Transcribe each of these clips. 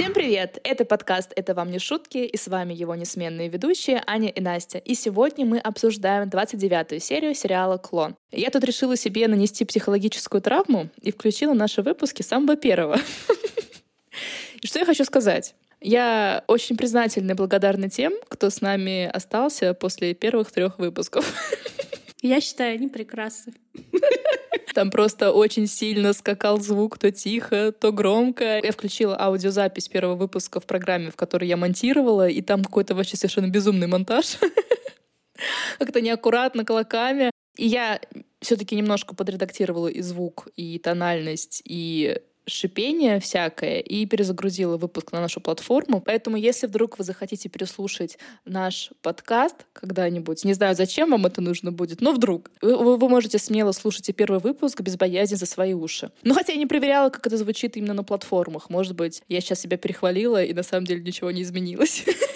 Всем привет! Это подкаст «Это вам не шутки» и с вами его несменные ведущие Аня и Настя. И сегодня мы обсуждаем 29-ю серию сериала «Клон». Я тут решила себе нанести психологическую травму и включила наши выпуски самого первого. Что я хочу сказать? Я очень признательна и благодарна тем, кто с нами остался после первых трех выпусков. Я считаю, они прекрасны. Там просто очень сильно скакал звук, то тихо, то громко. Я включила аудиозапись первого выпуска в программе, в которой я монтировала, и там какой-то вообще совершенно безумный монтаж. Как-то неаккуратно, клоками. И я все-таки немножко подредактировала и звук, и тональность, и шипение всякое и перезагрузила выпуск на нашу платформу. Поэтому, если вдруг вы захотите переслушать наш подкаст когда-нибудь, не знаю, зачем вам это нужно будет, но вдруг, вы, вы можете смело слушать и первый выпуск без боязни за свои уши. Ну, хотя я не проверяла, как это звучит именно на платформах. Может быть, я сейчас себя перехвалила, и на самом деле ничего не изменилось.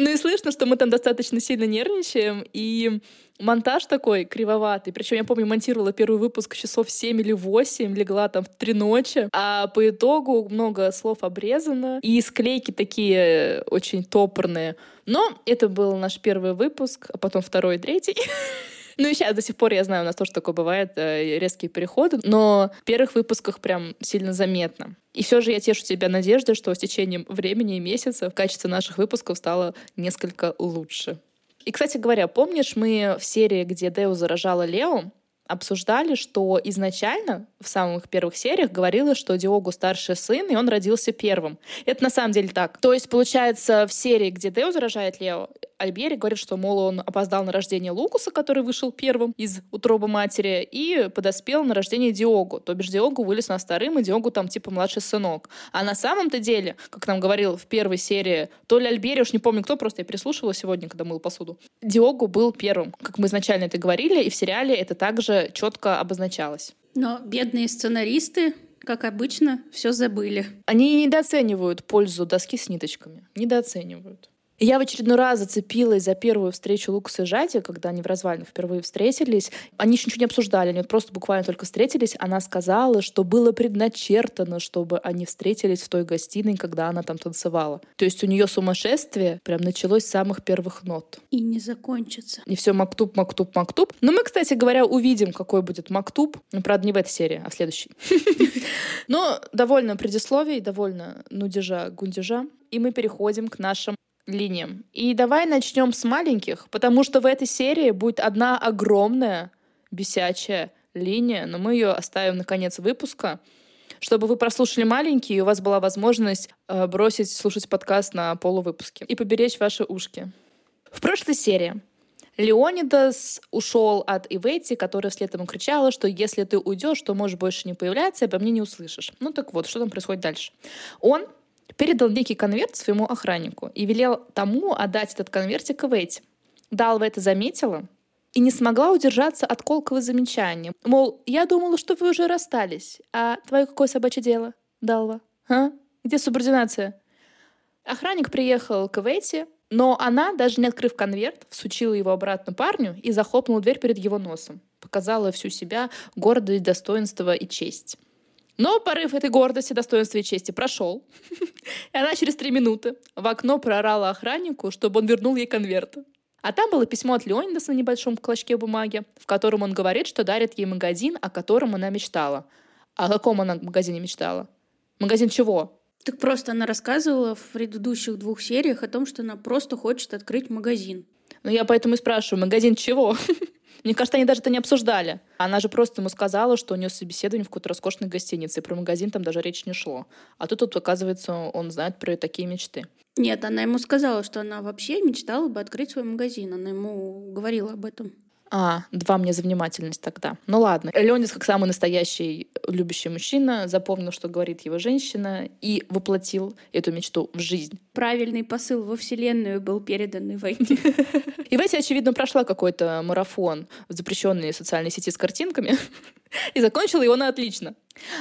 Ну и слышно, что мы там достаточно сильно нервничаем, и монтаж такой кривоватый. Причем я помню, монтировала первый выпуск часов 7 или 8, легла там в три ночи, а по итогу много слов обрезано, и склейки такие очень топорные. Но это был наш первый выпуск, а потом второй третий. Ну и сейчас до сих пор я знаю, у нас тоже такое бывает, э, резкие переходы, но в первых выпусках прям сильно заметно. И все же я тешу тебя надеждой, что с течением времени и месяцев качество наших выпусков стало несколько лучше. И, кстати говоря, помнишь, мы в серии, где Део заражала Лео, обсуждали, что изначально в самых первых сериях говорилось, что Диогу старший сын, и он родился первым. Это на самом деле так. То есть, получается, в серии, где Део заражает Лео, Альбери говорит, что, мол, он опоздал на рождение Лукуса, который вышел первым из утробы матери, и подоспел на рождение Диогу. То бишь Диогу вылез на вторым, и Диогу там типа младший сынок. А на самом-то деле, как нам говорил в первой серии, то ли Альбери, уж не помню кто, просто я переслушивала сегодня, когда мыл посуду, Диогу был первым, как мы изначально это говорили, и в сериале это также четко обозначалось. Но бедные сценаристы как обычно, все забыли. Они недооценивают пользу доски с ниточками. Недооценивают. Я в очередной раз зацепилась за первую встречу Лукаса и Жади, когда они в развалинах впервые встретились. Они еще ничего не обсуждали, они вот просто буквально только встретились. Она сказала, что было предначертано, чтобы они встретились в той гостиной, когда она там танцевала. То есть у нее сумасшествие прям началось с самых первых нот. И не закончится. И все мактуб, мактуб, мактуб. Но мы, кстати говоря, увидим, какой будет мактуб. Ну, правда, не в этой серии, а в следующей. Но довольно предисловий, довольно нудежа, гундежа. И мы переходим к нашим линиям. И давай начнем с маленьких, потому что в этой серии будет одна огромная бесячая линия, но мы ее оставим на конец выпуска, чтобы вы прослушали маленькие, и у вас была возможность э, бросить слушать подкаст на полувыпуске и поберечь ваши ушки. В прошлой серии Леонидас ушел от Ивети, которая вслед ему кричала, что если ты уйдешь, то можешь больше не появляться, и обо мне не услышишь. Ну так вот, что там происходит дальше? Он передал некий конверт своему охраннику и велел тому отдать этот конвертик Ивете. Далва это заметила и не смогла удержаться от колкого замечания. Мол, я думала, что вы уже расстались. А твое какое собачье дело, Далва? А? Где субординация? Охранник приехал к Ивете, но она, даже не открыв конверт, всучила его обратно парню и захлопнула дверь перед его носом. Показала всю себя гордость, достоинство и честь. Но порыв этой гордости, достоинства и чести прошел. И она через три минуты в окно проорала охраннику, чтобы он вернул ей конверт. А там было письмо от Леонидаса на небольшом клочке бумаги, в котором он говорит, что дарит ей магазин, о котором она мечтала. О каком она магазине мечтала? Магазин чего? Так просто она рассказывала в предыдущих двух сериях о том, что она просто хочет открыть магазин. Ну, я поэтому и спрашиваю, магазин чего? Мне кажется, они даже это не обсуждали. Она же просто ему сказала, что у нее собеседование в какой-то роскошной гостинице, и про магазин там даже речь не шло. А тут, вот, оказывается, он знает про такие мечты. Нет, она ему сказала, что она вообще мечтала бы открыть свой магазин. Она ему говорила об этом. А, два мне за внимательность тогда. Ну ладно. Леонид, как самый настоящий любящий мужчина, запомнил, что говорит его женщина, и воплотил эту мечту в жизнь. Правильный посыл во Вселенную был передан Ивете. Ивете, очевидно, прошла какой-то марафон в запрещенной социальной сети с картинками и закончила его на отлично.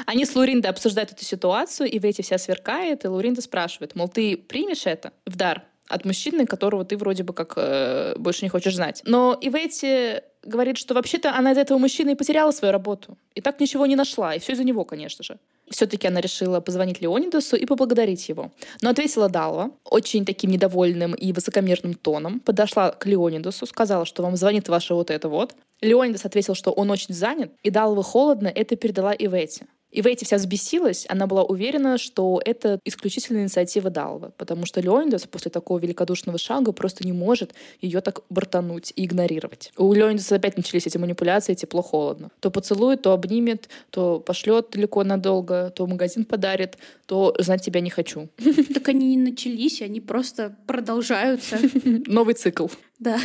Они с Луриндой обсуждают эту ситуацию, и Ивете вся сверкает, и Луринда спрашивает, мол, ты примешь это в дар? От мужчины, которого ты вроде бы как э, больше не хочешь знать. Но Ивете говорит, что вообще-то она из-за этого мужчины и потеряла свою работу. И так ничего не нашла. И все из-за него, конечно же. Все-таки она решила позвонить Леонидасу и поблагодарить его. Но ответила Далва очень таким недовольным и высокомерным тоном. Подошла к Леонидасу, сказала, что вам звонит ваше вот это вот. Леонидас ответил, что он очень занят, и Далва холодно это передала Ивете. И Вейти вся взбесилась, она была уверена, что это исключительно инициатива Далвы, потому что Леонидас после такого великодушного шага просто не может ее так бортануть и игнорировать. У Леонидаса опять начались эти манипуляции тепло-холодно. То поцелует, то обнимет, то пошлет далеко надолго, то магазин подарит, то знать тебя не хочу. Так они не начались, они просто продолжаются. Новый цикл. Да.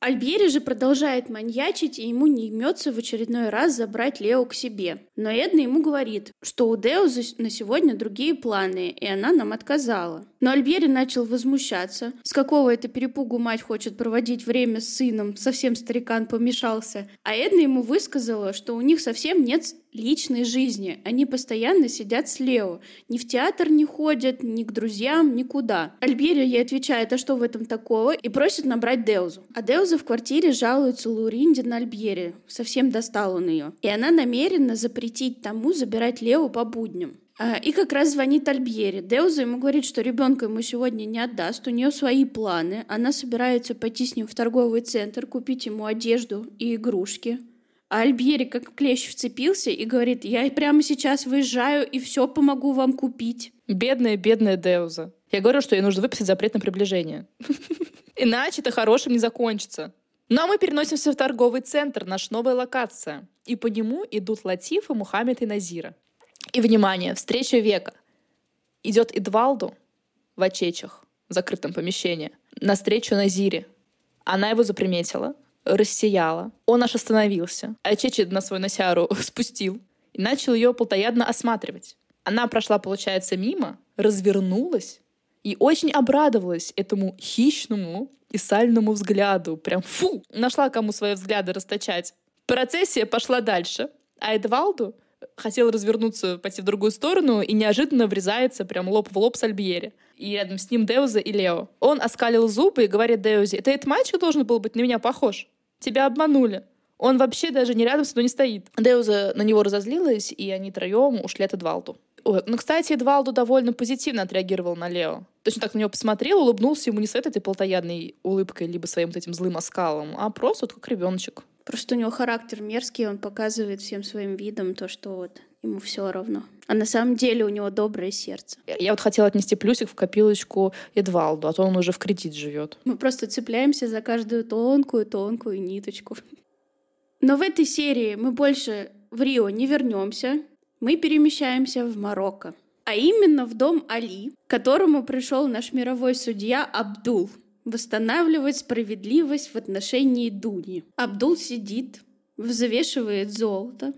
Альбери же продолжает маньячить, и ему не имется в очередной раз забрать Лео к себе. Но Эдна ему говорит, что у Деуза на сегодня другие планы, и она нам отказала. Но Альбери начал возмущаться. С какого это перепугу мать хочет проводить время с сыном, совсем старикан помешался. А Эдна ему высказала, что у них совсем нет личной жизни. Они постоянно сидят с Лео. Ни в театр не ходят, ни к друзьям, никуда. Альбери ей отвечает, а что в этом такого? И просит набрать Деузу. А Деуза в квартире жалуется Луринде на Альбери. Совсем достал он ее. И она намерена запретить тому забирать Лео по будням. А, и как раз звонит Альбьери. Деуза ему говорит, что ребенка ему сегодня не отдаст, у нее свои планы. Она собирается пойти с ним в торговый центр, купить ему одежду и игрушки. А Альбьери как клещ вцепился и говорит, я прямо сейчас выезжаю и все помогу вам купить. Бедная, бедная Деуза. Я говорю, что ей нужно выписать запрет на приближение. Иначе это хорошим не закончится. Ну а мы переносимся в торговый центр, наша новая локация. И по нему идут Латифа, Мухаммед и Назира. И, внимание, встреча века. Идет Эдвалду в очечах, в закрытом помещении, навстречу Назире. Она его заприметила, рассияла. Он аж остановился. А Чечи на свою носяру спустил и начал ее плотоядно осматривать. Она прошла, получается, мимо, развернулась и очень обрадовалась этому хищному и сальному взгляду. Прям фу! Нашла, кому свои взгляды расточать. Процессия пошла дальше, а Эдвалду хотел развернуться, пойти в другую сторону, и неожиданно врезается прям лоб в лоб с Альбьери. И рядом с ним Деуза и Лео. Он оскалил зубы и говорит Деузе, это этот мальчик должен был быть на меня похож. Тебя обманули. Он вообще даже не рядом с тобой не стоит. Деуза на него разозлилась, и они троем ушли от Эдвалду. Ой, ну, кстати, Эдвалду довольно позитивно отреагировал на Лео. Точно так на него посмотрел, улыбнулся ему не с этой плотоядной улыбкой, либо своим вот этим злым оскалом, а просто вот как ребеночек. Просто у него характер мерзкий, он показывает всем своим видом то, что вот ему все равно. А на самом деле у него доброе сердце. Я вот хотела отнести плюсик в копилочку Эдвалду, а то он уже в кредит живет. Мы просто цепляемся за каждую тонкую-тонкую ниточку. Но в этой серии мы больше в Рио не вернемся. Мы перемещаемся в Марокко. А именно в дом Али, к которому пришел наш мировой судья Абдул восстанавливать справедливость в отношении Дуни. Абдул сидит, взвешивает золото,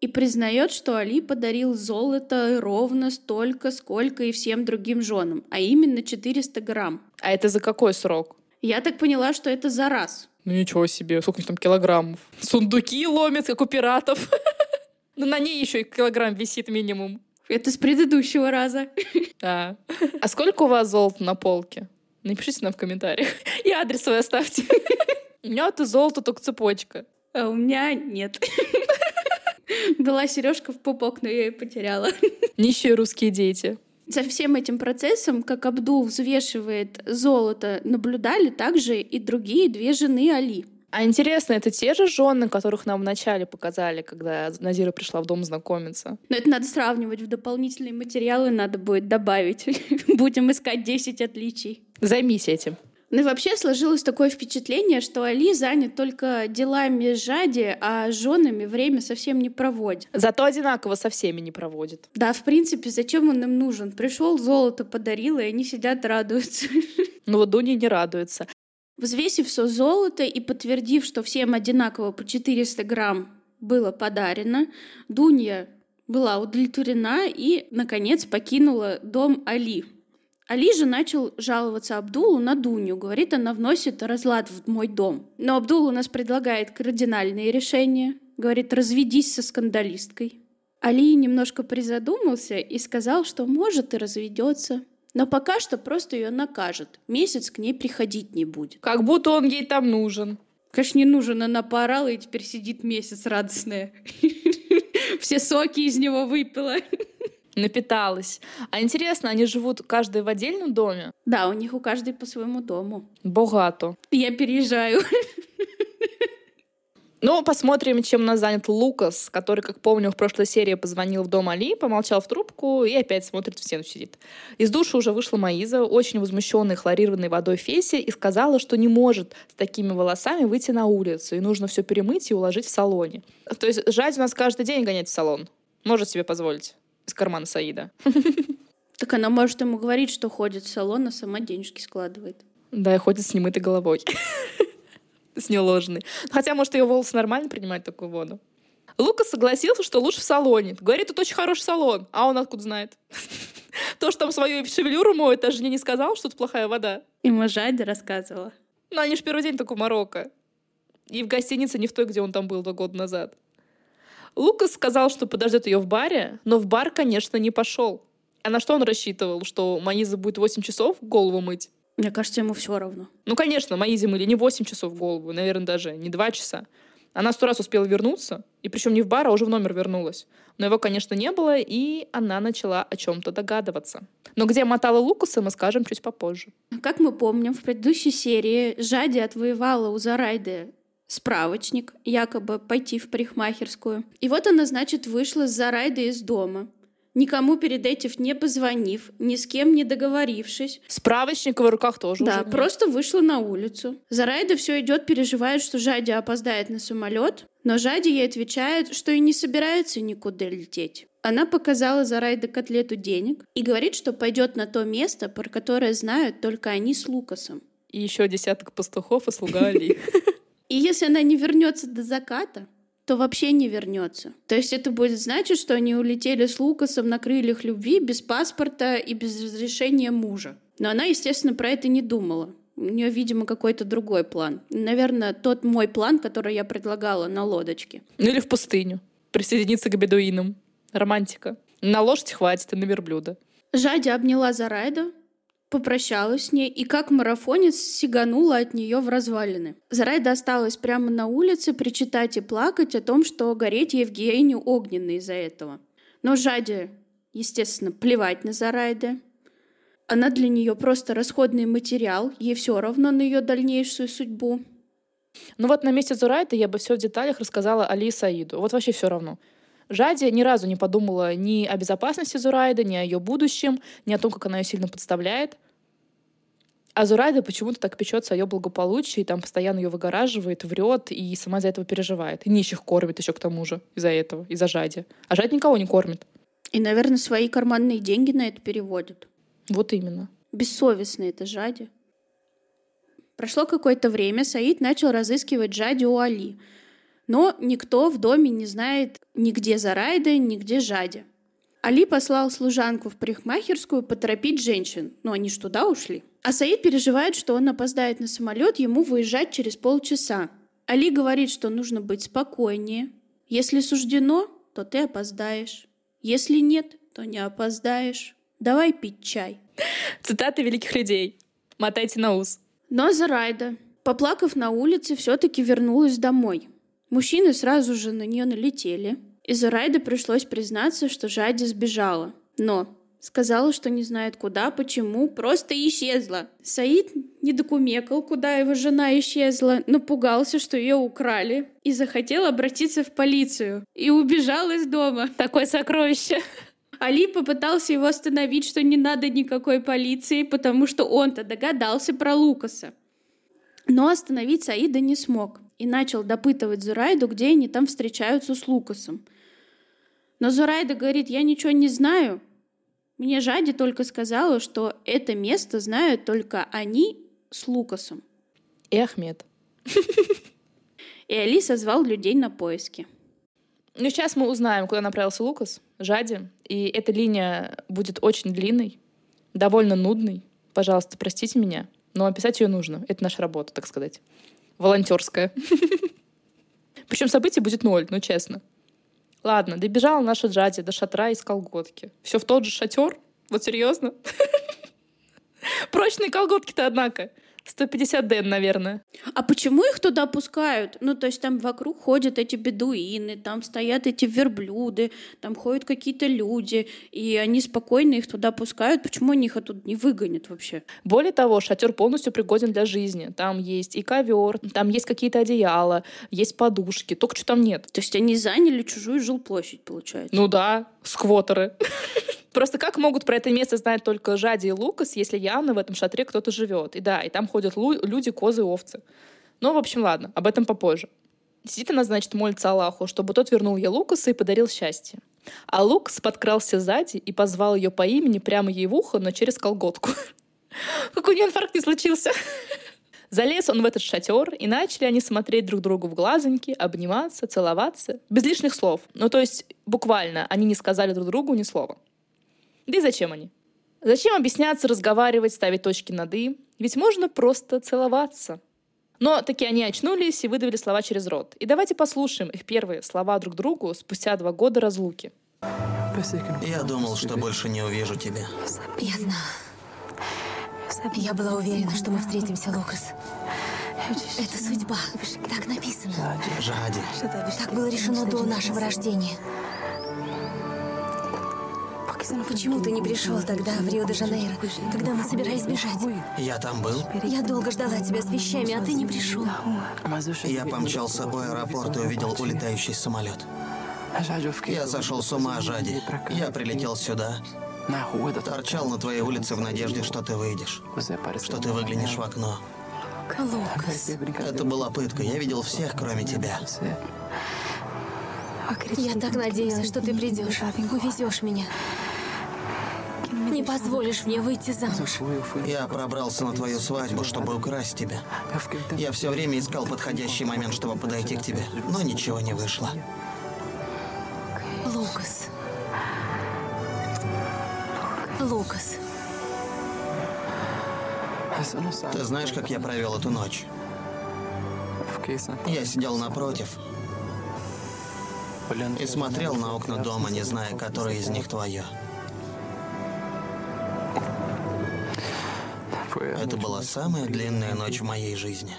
и признает, что Али подарил золото ровно столько, сколько и всем другим женам, а именно 400 грамм. А это за какой срок? Я так поняла, что это за раз. Ну ничего себе, сколько там килограммов. Сундуки ломят, как у пиратов. Ну на ней еще и килограмм висит минимум. Это с предыдущего раза. А. А сколько у вас золота на полке? Напишите нам в комментариях. И адрес свой оставьте. У меня это золото только цепочка. А у меня нет. Была сережка в пупок, но я ее потеряла. Нищие русские дети. За всем этим процессом, как Абдул взвешивает золото, наблюдали также и другие две жены Али. А интересно, это те же жены, которых нам вначале показали, когда Назира пришла в дом знакомиться? Но это надо сравнивать в дополнительные материалы, надо будет добавить. Будем искать 10 отличий. Займись этим. Ну и вообще сложилось такое впечатление, что Али занят только делами Жади, а с женами время совсем не проводит. Зато одинаково со всеми не проводит. Да, в принципе, зачем он им нужен? Пришел, золото подарил, и они сидят радуются. Ну вот Дуня не радуется. Взвесив все золото и подтвердив, что всем одинаково по 400 грамм было подарено, Дунья была удовлетворена и, наконец, покинула дом Али. Али же начал жаловаться Абдулу на Дуню. Говорит, она вносит разлад в мой дом. Но Абдул у нас предлагает кардинальные решения. Говорит, разведись со скандалисткой. Али немножко призадумался и сказал, что может и разведется. Но пока что просто ее накажет. Месяц к ней приходить не будет. Как будто он ей там нужен. Конечно, не нужен, она поорала и теперь сидит месяц радостная. Все соки из него выпила. Напиталась. А интересно, они живут каждый в отдельном доме? Да, у них у каждой по своему дому. Богато. Я переезжаю. Ну, посмотрим, чем нас занят Лукас, который, как помню, в прошлой серии позвонил в дом Али, помолчал в трубку и опять смотрит в стену сидит. Из души уже вышла Маиза, очень возмущенная хлорированной водой Феси, и сказала, что не может с такими волосами выйти на улицу, и нужно все перемыть и уложить в салоне. То есть Жадь у нас каждый день гонять в салон. Может себе позволить из кармана Саида. Так она может ему говорить, что ходит в салон, а сама денежки складывает. Да, и ходит с немытой головой. С неуложенной. Хотя, может, ее волосы нормально принимать такую воду. Лука согласился, что лучше в салоне. Говорит, тут очень хороший салон. А он откуда знает? То, что там свою шевелюру моет, даже мне не сказал, что тут плохая вода. Ему Жади рассказывала. Ну, они же первый день только в Марокко. И в гостинице не в той, где он там был два года назад. Лукас сказал, что подождет ее в баре, но в бар, конечно, не пошел. А на что он рассчитывал? Что Маиза будет 8 часов голову мыть? Мне кажется, ему все равно. Ну, конечно, Маизе мыли не 8 часов голову, наверное, даже не 2 часа. Она сто раз успела вернуться, и причем не в бар, а уже в номер вернулась. Но его, конечно, не было, и она начала о чем-то догадываться. Но где мотала Лукаса, мы скажем чуть попозже. Как мы помним, в предыдущей серии Жади отвоевала у Зарайды справочник, якобы пойти в парикмахерскую. И вот она, значит, вышла с Зарайдой из дома никому перед этим не позвонив, ни с кем не договорившись. Справочник в руках тоже Да, уже просто вышла на улицу. Зарайда все идет, переживает, что Жади опоздает на самолет, но Жади ей отвечает, что и не собирается никуда лететь. Она показала Зарайда котлету денег и говорит, что пойдет на то место, про которое знают только они с Лукасом. И еще десяток пастухов и слуга Али. И если она не вернется до заката, то вообще не вернется. То есть это будет значить, что они улетели с Лукасом на крыльях любви без паспорта и без разрешения мужа. Но она, естественно, про это не думала. У нее, видимо, какой-то другой план. Наверное, тот мой план, который я предлагала на лодочке. Ну или в пустыню. Присоединиться к бедуинам. Романтика. На лошадь хватит и на верблюда. Жадя обняла Зарайда, попрощалась с ней и как марафонец сиганула от нее в развалины. Зарайда осталась прямо на улице причитать и плакать о том, что гореть Евгению огненно из-за этого. Но Жаде, естественно, плевать на Зарайда. Она для нее просто расходный материал, ей все равно на ее дальнейшую судьбу. Ну вот на месте Зурайда я бы все в деталях рассказала Али и Саиду. Вот вообще все равно. Жади ни разу не подумала ни о безопасности Зурайды, ни о ее будущем, ни о том, как она ее сильно подставляет. А Зурайда почему-то так печется о ее благополучии, там постоянно ее выгораживает, врет и сама из-за этого переживает. И нищих кормит еще к тому же из-за этого, из-за Жади. А Жадь никого не кормит. И, наверное, свои карманные деньги на это переводит. Вот именно. Бессовестно это Жади. Прошло какое-то время, Саид начал разыскивать Жади у Али — но никто в доме не знает нигде Зарайды, нигде Жади. Али послал служанку в парикмахерскую поторопить женщин, но они ж туда ушли. А Саид переживает, что он опоздает на самолет, ему выезжать через полчаса. Али говорит, что нужно быть спокойнее. Если суждено, то ты опоздаешь. Если нет, то не опоздаешь. Давай пить чай. Цитаты великих людей. Мотайте на ус. Но Зарайда, поплакав на улице, все-таки вернулась домой. Мужчины сразу же на нее налетели. Из Райда пришлось признаться, что Жади сбежала. Но сказала, что не знает куда, почему, просто исчезла. Саид не докумекал, куда его жена исчезла, напугался, что ее украли, и захотел обратиться в полицию. И убежал из дома. Такое сокровище. Али попытался его остановить, что не надо никакой полиции, потому что он-то догадался про Лукаса. Но остановить Саида не смог и начал допытывать Зурайду, где они там встречаются с Лукасом. Но Зурайда говорит, я ничего не знаю. Мне Жади только сказала, что это место знают только они с Лукасом. И Ахмед. И Али созвал людей на поиски. Ну, сейчас мы узнаем, куда направился Лукас, Жади. И эта линия будет очень длинной, довольно нудной. Пожалуйста, простите меня, но описать ее нужно. Это наша работа, так сказать волонтерская. Причем событий будет ноль, ну честно. Ладно, добежала наша Джади до шатра из колготки. Все в тот же шатер? Вот серьезно? Прочные колготки-то, однако. 150 ден, наверное. А почему их туда пускают? Ну, то есть там вокруг ходят эти бедуины, там стоят эти верблюды, там ходят какие-то люди, и они спокойно их туда пускают. Почему они их оттуда не выгонят вообще? Более того, шатер полностью пригоден для жизни. Там есть и ковер, там есть какие-то одеяла, есть подушки, только что там нет. То есть они заняли чужую жилплощадь, получается? Ну да, сквотеры. Просто как могут про это место знать только Жади и Лукас, если явно в этом шатре кто-то живет? И да, и там ходят люди, козы, овцы. Ну, в общем, ладно, об этом попозже. Сидит она, значит, молится Аллаху, чтобы тот вернул ей Лукаса и подарил счастье. А Лукас подкрался сзади и позвал ее по имени прямо ей в ухо, но через колготку. Как у нее инфаркт не случился. Залез он в этот шатер, и начали они смотреть друг другу в глазоньки, обниматься, целоваться, без лишних слов. Ну, то есть, буквально, они не сказали друг другу ни слова. Да и зачем они? Зачем объясняться, разговаривать, ставить точки над «и»? Ведь можно просто целоваться. Но таки они очнулись и выдавили слова через рот. И давайте послушаем их первые слова друг другу спустя два года разлуки. Я думал, что больше не увижу тебя. Я знала. Я была уверена, что мы встретимся, Лукас. Это судьба. Так написано. Жади. Так было решено до нашего рождения. Почему ты не пришел тогда в Рио-де-Жанейро, когда мы собирались бежать? Я там был. Я долго ждала тебя с вещами, а ты не пришел. Я помчался у аэропорта и увидел улетающий самолет. Я сошел с ума, Жади. Я прилетел сюда. Торчал на твоей улице в надежде, что ты выйдешь. Что ты выглянешь в окно. Лукас. Это была пытка. Я видел всех, кроме тебя. Я так надеялась, что ты придешь, увезешь меня. Не позволишь мне выйти замуж. Я пробрался на твою свадьбу, чтобы украсть тебя. Я все время искал подходящий момент, чтобы подойти к тебе, но ничего не вышло. Лукас. Лукас. Ты знаешь, как я провел эту ночь? Я сидел напротив и смотрел на окна дома, не зная, которое из них твое. Это была самая длинная ночь в моей жизни.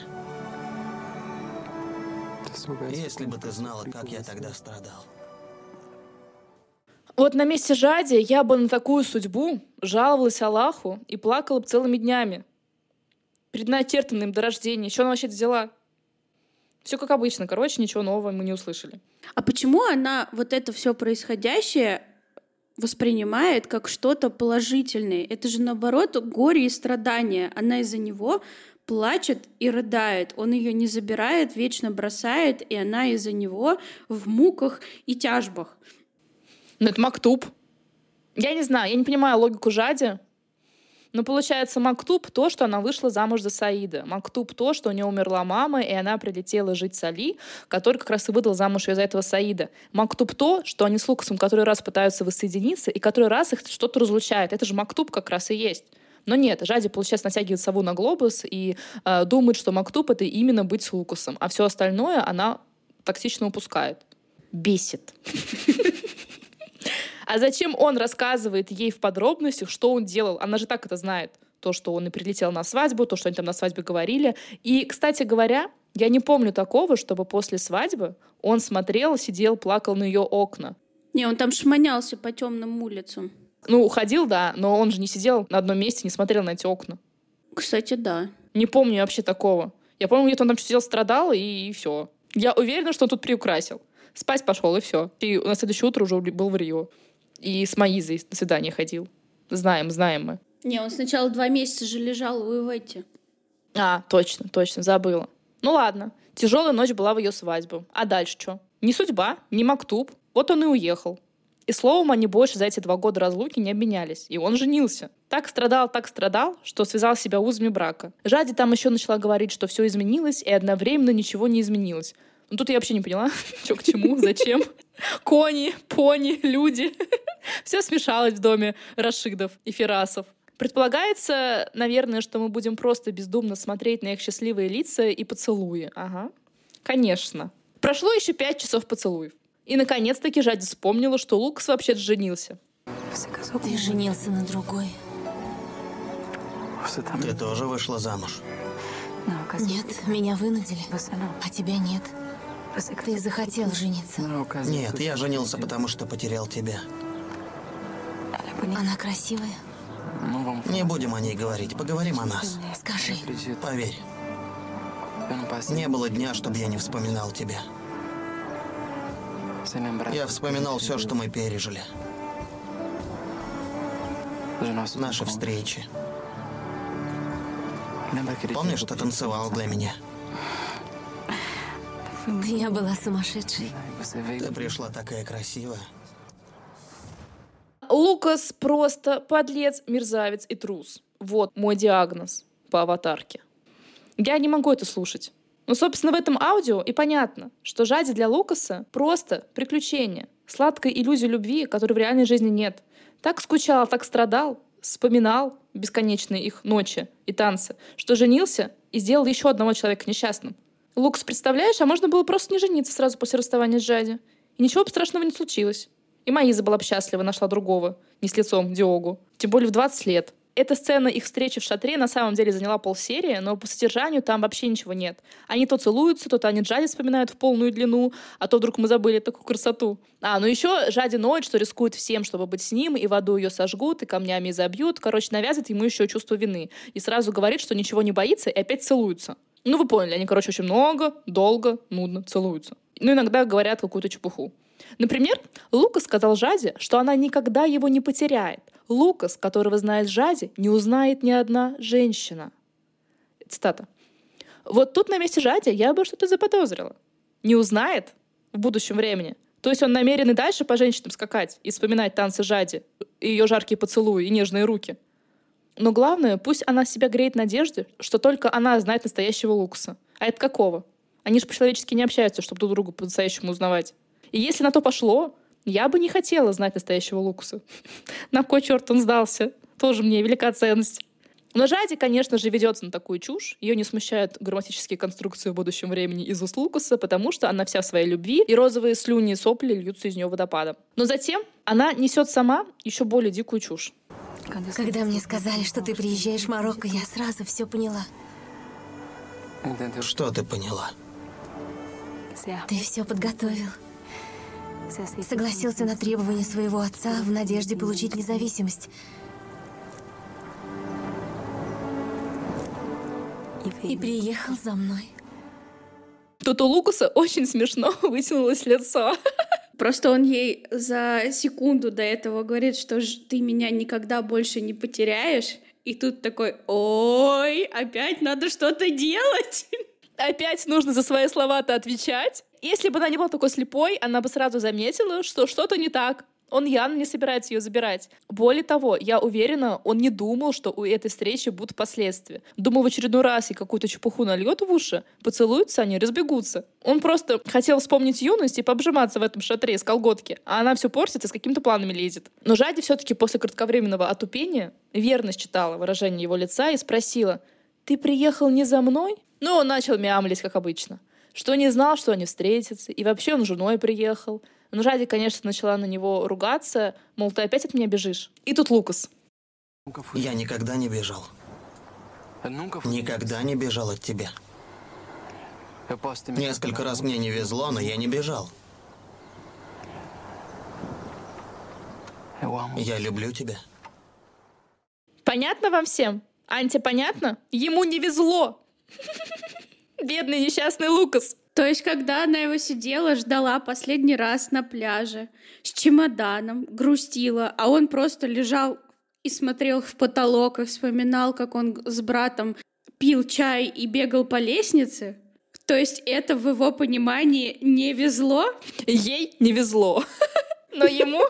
Если бы ты знала, как я тогда страдал. Вот на месте Жади я бы на такую судьбу жаловалась Аллаху и плакала бы целыми днями. Предначертанным до рождения. Что она вообще взяла? Все как обычно. Короче, ничего нового мы не услышали. А почему она вот это все происходящее воспринимает как что-то положительное. Это же наоборот горе и страдания. Она из-за него плачет и рыдает. Он ее не забирает, вечно бросает, и она из-за него в муках и тяжбах. Ну, это Мактуб. Я не знаю, я не понимаю логику Жади. Но получается, Мактуб то, что она вышла замуж за Саида. Мактуб то, что у нее умерла мама, и она прилетела жить с Али, который как раз и выдал замуж ее за этого Саида. Мактуб то, что они с Лукасом который раз пытаются воссоединиться, и который раз их что-то разлучает. Это же Мактуб как раз и есть. Но нет, Жади, получается, натягивает сову на глобус и э, думает, что Мактуб — это именно быть с Лукасом, а все остальное она токсично упускает. Бесит. А зачем он рассказывает ей в подробностях, что он делал? Она же так это знает. То, что он и прилетел на свадьбу, то, что они там на свадьбе говорили. И, кстати говоря, я не помню такого, чтобы после свадьбы он смотрел, сидел, плакал на ее окна. Не, он там шмонялся по темным улицам. Ну, уходил, да, но он же не сидел на одном месте, не смотрел на эти окна. Кстати, да. Не помню вообще такого. Я помню, где-то он там сидел, страдал, и, и все. Я уверена, что он тут приукрасил. Спать пошел, и все. И на следующее утро уже был в Рио. И с Маизой на свидание ходил. Знаем, знаем мы. Не, он сначала два месяца же лежал в Ивете. А, точно, точно, забыла. Ну ладно, тяжелая ночь была в ее свадьбу. А дальше что? Не судьба, не Мактуб. Вот он и уехал. И словом, они больше за эти два года разлуки не обменялись. И он женился. Так страдал, так страдал, что связал себя узами брака. Жади там еще начала говорить, что все изменилось, и одновременно ничего не изменилось. Ну тут я вообще не поняла, что к чему, зачем. Кони, пони, люди. Все смешалось в доме Рашидов и Ферасов. Предполагается, наверное, что мы будем просто бездумно смотреть на их счастливые лица и поцелуи. Ага. Конечно. Прошло еще пять часов поцелуев. И, наконец-таки, Жади вспомнила, что Лукас вообще-то женился. Ты женился на другой. Ты тоже вышла замуж? Нет, меня вынудили, а тебя нет. Ты захотел жениться. Нет, я женился, потому что потерял тебя. Она красивая? Не будем о ней говорить, поговорим о нас. Скажи. Поверь, не было дня, чтобы я не вспоминал тебя. Я вспоминал все, что мы пережили. Наши встречи. Помнишь, что танцевал для меня? Я была сумасшедшей. Ты пришла такая красивая. Лукас просто подлец, мерзавец и трус. Вот мой диагноз по аватарке. Я не могу это слушать. Но, собственно, в этом аудио и понятно, что Жади для Лукаса просто приключение, сладкой иллюзии любви, которой в реальной жизни нет. Так скучал, так страдал, вспоминал бесконечные их ночи и танцы, что женился и сделал еще одного человека несчастным. Лукас, представляешь, а можно было просто не жениться сразу после расставания с Жади. И ничего бы страшного не случилось. И Маиза была бы счастлива, нашла другого, не с лицом Диогу. Тем более в 20 лет. Эта сцена их встречи в шатре на самом деле заняла полсерии, но по содержанию там вообще ничего нет. Они то целуются, то они Джади вспоминают в полную длину, а то вдруг мы забыли такую красоту. А, ну еще Жади ноет, что рискует всем, чтобы быть с ним, и в аду ее сожгут, и камнями забьют. Короче, навязывает ему еще чувство вины. И сразу говорит, что ничего не боится, и опять целуются. Ну, вы поняли, они, короче, очень много, долго, нудно целуются. Ну, иногда говорят какую-то чепуху. Например, Лука сказал Жаде, что она никогда его не потеряет. Лукас, которого знает Жади, не узнает ни одна женщина. Цитата. Вот тут на месте Жади я бы что-то заподозрила. Не узнает в будущем времени. То есть он намерен и дальше по женщинам скакать и вспоминать танцы Жади, ее жаркие поцелуи и нежные руки. Но главное, пусть она себя греет надежде, что только она знает настоящего Лукаса. А это какого? Они же по-человечески не общаются, чтобы друг друга по-настоящему узнавать. И если на то пошло, я бы не хотела знать настоящего Лукуса. На кой черт он сдался? Тоже мне велика ценность. Но Жади, конечно же, ведется на такую чушь. Ее не смущают грамматические конструкции в будущем времени из уст Лукаса, потому что она вся в своей любви, и розовые слюни и сопли льются из нее водопадом. Но затем она несет сама еще более дикую чушь. Когда мне сказали, что ты приезжаешь в Марокко, я сразу все поняла. Что ты поняла? Ты все подготовил. Согласился на требования своего отца в надежде получить независимость. И приехал за мной. Тут у Лукаса очень смешно вытянулось лицо. Просто он ей за секунду до этого говорит, что ты меня никогда больше не потеряешь. И тут такой, ой, опять надо что-то делать. Опять нужно за свои слова-то отвечать. Если бы она не была такой слепой, она бы сразу заметила, что что-то не так. Он явно не собирается ее забирать. Более того, я уверена, он не думал, что у этой встречи будут последствия. Думал, в очередной раз и какую-то чепуху нальет в уши, поцелуются они, разбегутся. Он просто хотел вспомнить юность и пообжиматься в этом шатре с колготки, а она все портит и с какими-то планами лезет. Но Жади все-таки после кратковременного отупения верно считала выражение его лица и спросила, «Ты приехал не за мной?» Ну, он начал мямлить, как обычно что не знал, что они встретятся, и вообще он с женой приехал. Но Жади, конечно, начала на него ругаться, мол, ты опять от меня бежишь. И тут Лукас. Я никогда не бежал. Никогда не бежал от тебя. Несколько раз мне не везло, но я не бежал. Я люблю тебя. Понятно вам всем? Анте понятно? Ему не везло. Бедный несчастный Лукас. То есть, когда она его сидела, ждала последний раз на пляже с чемоданом, грустила, а он просто лежал и смотрел в потолок и вспоминал, как он с братом пил чай и бегал по лестнице. То есть это в его понимании не везло? Ей не везло. Но ему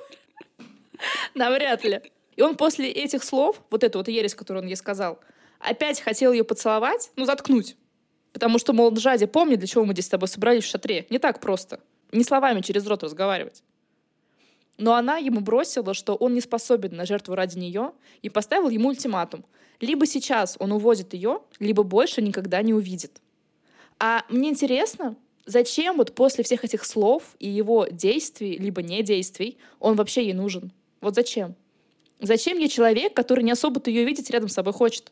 навряд ли. И он после этих слов, вот эту вот ересь, которую он ей сказал, опять хотел ее поцеловать, ну, заткнуть. Потому что, мол, Жади, помни, для чего мы здесь с тобой собрались в шатре. Не так просто. Не словами через рот разговаривать. Но она ему бросила, что он не способен на жертву ради нее, и поставил ему ультиматум. Либо сейчас он увозит ее, либо больше никогда не увидит. А мне интересно, зачем вот после всех этих слов и его действий, либо не действий, он вообще ей нужен? Вот зачем? Зачем ей человек, который не особо-то ее видеть рядом с собой хочет,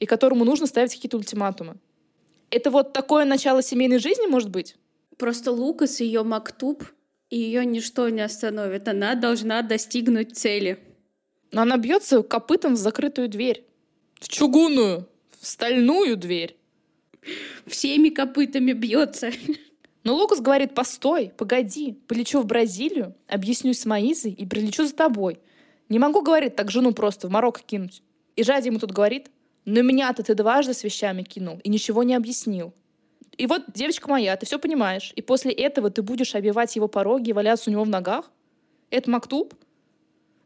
и которому нужно ставить какие-то ультиматумы? Это вот такое начало семейной жизни, может быть? Просто Лукас ее Мактуб, и ее ничто не остановит. Она должна достигнуть цели. Но она бьется копытом в закрытую дверь. В чугунную, в стальную дверь. Всеми копытами бьется. Но Лукас говорит, постой, погоди, полечу в Бразилию, объяснюсь с Маизой и прилечу за тобой. Не могу, говорит, так жену просто в Марокко кинуть. И Жади ему тут говорит, но меня-то ты дважды с вещами кинул и ничего не объяснил. И вот, девочка моя, ты все понимаешь. И после этого ты будешь обивать его пороги и валяться у него в ногах? Это Мактуб?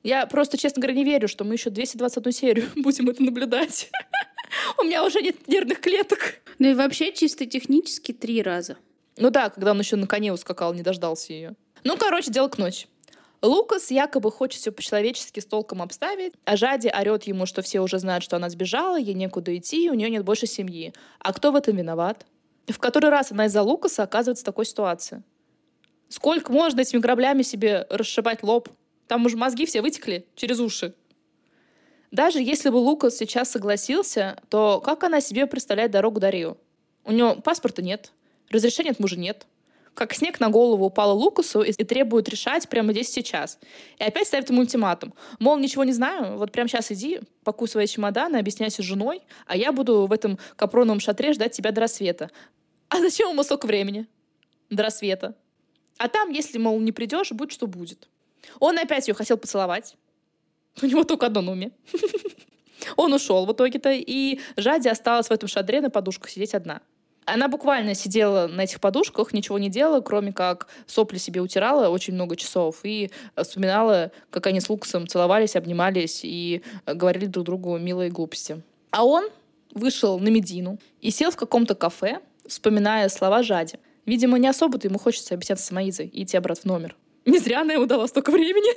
Я просто, честно говоря, не верю, что мы еще 221 серию будем это наблюдать. У меня уже нет нервных клеток. Ну и вообще чисто технически три раза. Ну да, когда он еще на коне ускакал, не дождался ее. Ну, короче, дело к ночи. Лукас якобы хочет все по-человечески с толком обставить, а Жади орет ему, что все уже знают, что она сбежала, ей некуда идти, у нее нет больше семьи. А кто в этом виноват? В который раз она из-за Лукаса оказывается в такой ситуации. Сколько можно этими граблями себе расшибать лоб? Там уже мозги все вытекли через уши. Даже если бы Лукас сейчас согласился, то как она себе представляет дорогу до Рио? У него паспорта нет, разрешения от мужа нет, как снег на голову упала Лукасу и, и требует решать прямо здесь сейчас. И опять ставит ему ультиматум. Мол, ничего не знаю, вот прямо сейчас иди, пакуй свои чемоданы, объясняйся с женой, а я буду в этом капроновом шатре ждать тебя до рассвета. А зачем ему столько времени? До рассвета. А там, если, мол, не придешь, будь что будет. Он опять ее хотел поцеловать. У него только одно на уме. Он ушел в итоге-то, и Жади осталась в этом шатре на подушках сидеть одна. Она буквально сидела на этих подушках, ничего не делала, кроме как сопли себе утирала очень много часов и вспоминала, как они с Лукасом целовались, обнимались и говорили друг другу милые глупости. А он вышел на Медину и сел в каком-то кафе, вспоминая слова Жади. Видимо, не особо-то ему хочется объясняться с Маизой и идти обратно в номер. Не зря она ему дала столько времени.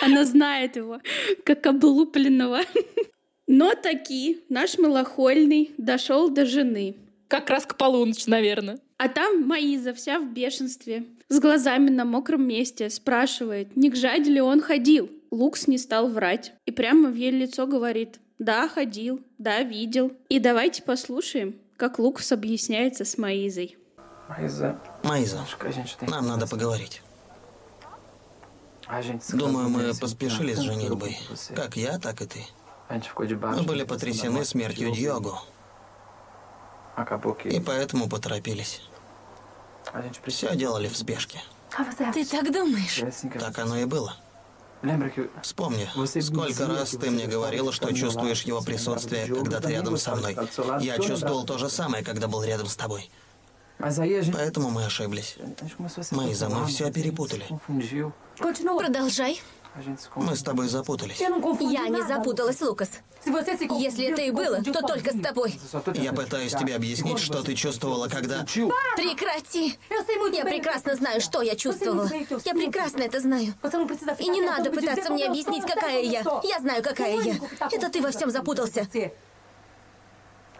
Она знает его, как облупленного. Но таки наш малохольный дошел до жены. Как раз к полуночи, наверное. А там Маиза вся в бешенстве, с глазами на мокром месте, спрашивает, не к жаде ли он ходил. Лукс не стал врать и прямо в ей лицо говорит, да, ходил, да, видел. И давайте послушаем, как Лукс объясняется с Маизой. Маиза, Маиза, нам надо поговорить. Думаю, мы поспешили с женитьбой. Как я, так и ты. Мы были потрясены смертью Дьогу. И поэтому поторопились. Все делали в спешке. Ты так думаешь? Так оно и было. Вспомни, сколько раз ты мне говорила, что чувствуешь его присутствие, когда ты рядом со мной. Я чувствовал то же самое, когда был рядом с тобой. Поэтому мы ошиблись. Мы все перепутали. Продолжай. Мы с тобой запутались. Я не запуталась, Лукас. Если это и было, то только с тобой. Я пытаюсь тебе объяснить, что ты чувствовала, когда... Прекрати! Я прекрасно знаю, что я чувствовала. Я прекрасно это знаю. И не надо пытаться мне объяснить, какая я. Я знаю, какая я. Это ты во всем запутался.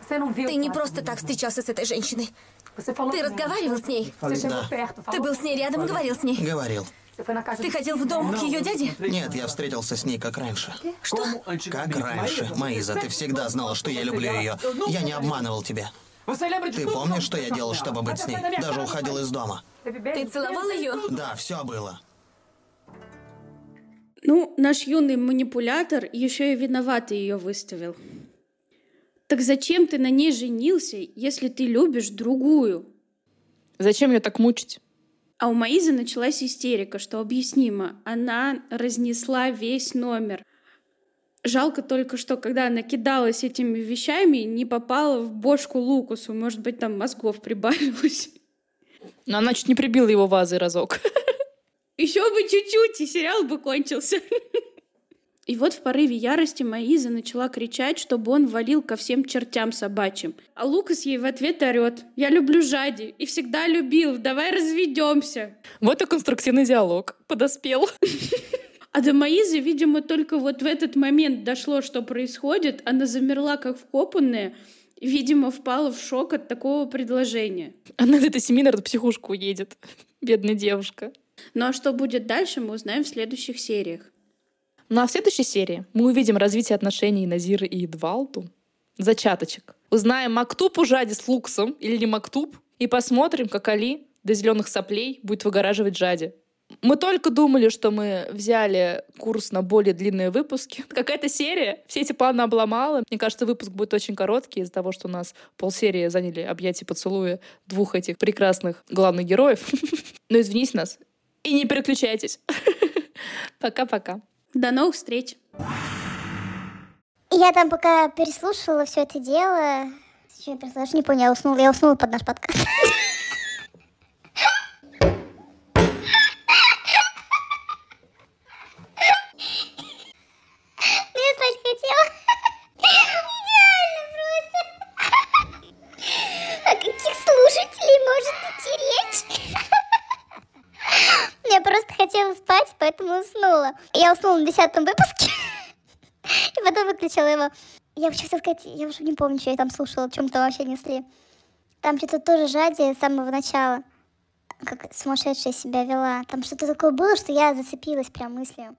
Ты не просто так встречался с этой женщиной. Ты разговаривал с ней? Да. Ты был с ней рядом и говорил с ней? Говорил. Ты ходил в дом к ее дяде? Нет, я встретился с ней как раньше. Что? Как раньше. Маиза, ты всегда знала, что я люблю ее. Я не обманывал тебя. Ты помнишь, что я делал, чтобы быть с ней? Даже уходил из дома. Ты целовал ее? Да, все было. Ну, наш юный манипулятор еще и виноватый ее выставил. Так зачем ты на ней женился, если ты любишь другую? Зачем ее так мучить? А у Маизы началась истерика, что объяснимо. Она разнесла весь номер. Жалко только, что когда она кидалась этими вещами, не попала в бошку Лукусу. Может быть, там мозгов прибавилось. Но она чуть не прибила его вазой разок. Еще бы чуть-чуть, и сериал бы кончился. И вот в порыве ярости Маиза начала кричать, чтобы он валил ко всем чертям собачьим. А Лукас ей в ответ орет. «Я люблю Жади и всегда любил, давай разведемся». Вот и конструктивный диалог. Подоспел. А до Маизы, видимо, только вот в этот момент дошло, что происходит. Она замерла, как вкопанная, видимо, впала в шок от такого предложения. Она в этой семинар в психушку уедет. Бедная девушка. Ну а что будет дальше, мы узнаем в следующих сериях. Ну а в следующей серии мы увидим развитие отношений Назира и Эдвалту, зачаточек. Узнаем, Мактуб Жади с Луксом или не Мактуб, и посмотрим, как Али до зеленых соплей будет выгораживать Жади. Мы только думали, что мы взяли курс на более длинные выпуски. Какая-то серия, все эти планы обломала. Мне кажется, выпуск будет очень короткий из-за того, что у нас полсерии заняли объятия поцелуя двух этих прекрасных главных героев. Но извините нас и не переключайтесь. Пока-пока. До новых встреч. Я там пока переслушивала все это дело. Что я даже не поняла, я уснула, я уснула под наш подкаст. Ну, я спать хотела. Идеально просто. О каких слушателей может идти речь? Я просто хотела спать, поэтому уснула. Я десятом выпуске. И потом выключила его. Я хотела сказать, я уже не помню, что я там слушала, о чем то вообще несли. Там что-то тоже жади с самого начала. Как сумасшедшая себя вела. Там что-то такое было, что я зацепилась прям мыслью.